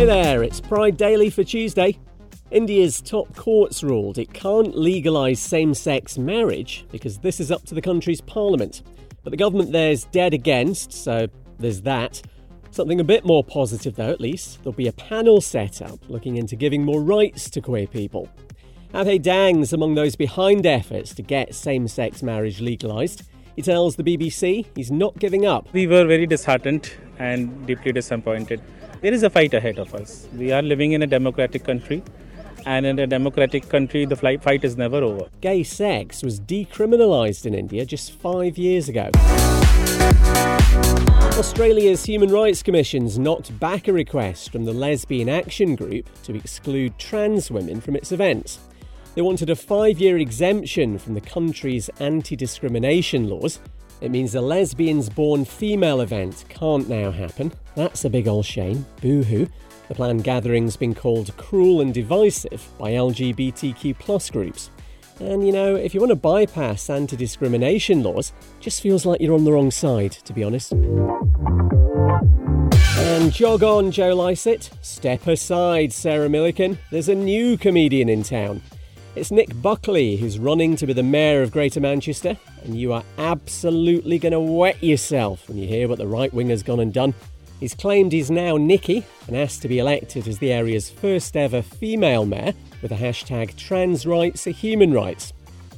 Hi there, it's Pride Daily for Tuesday. India's top courts ruled it can't legalise same sex marriage because this is up to the country's parliament. But the government there's dead against, so there's that. Something a bit more positive, though, at least. There'll be a panel set up looking into giving more rights to queer people. Abhay Dang's among those behind efforts to get same sex marriage legalised. He tells the BBC he's not giving up. We were very disheartened and deeply disappointed. There is a fight ahead of us. We are living in a democratic country, and in a democratic country, the fight is never over. Gay sex was decriminalised in India just five years ago. Australia's Human Rights Commission's knocked back a request from the Lesbian Action Group to exclude trans women from its events. They wanted a five year exemption from the country's anti discrimination laws. It means a lesbians born female event can't now happen. That's a big old shame. Boo hoo. The planned gathering's been called cruel and divisive by LGBTQ plus groups. And you know, if you want to bypass anti discrimination laws, just feels like you're on the wrong side, to be honest. And jog on, Joe Lycett. Step aside, Sarah Millican. There's a new comedian in town. It's Nick Buckley who's running to be the Mayor of Greater Manchester, and you are absolutely going to wet yourself when you hear what the right wing has gone and done. He's claimed he's now Nicky and asked to be elected as the area's first ever female mayor with the hashtag trans rights are human rights.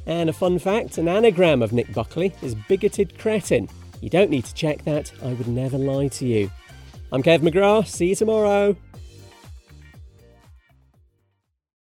And a fun fact an anagram of Nick Buckley is bigoted cretin. You don't need to check that, I would never lie to you. I'm Kev McGrath, see you tomorrow.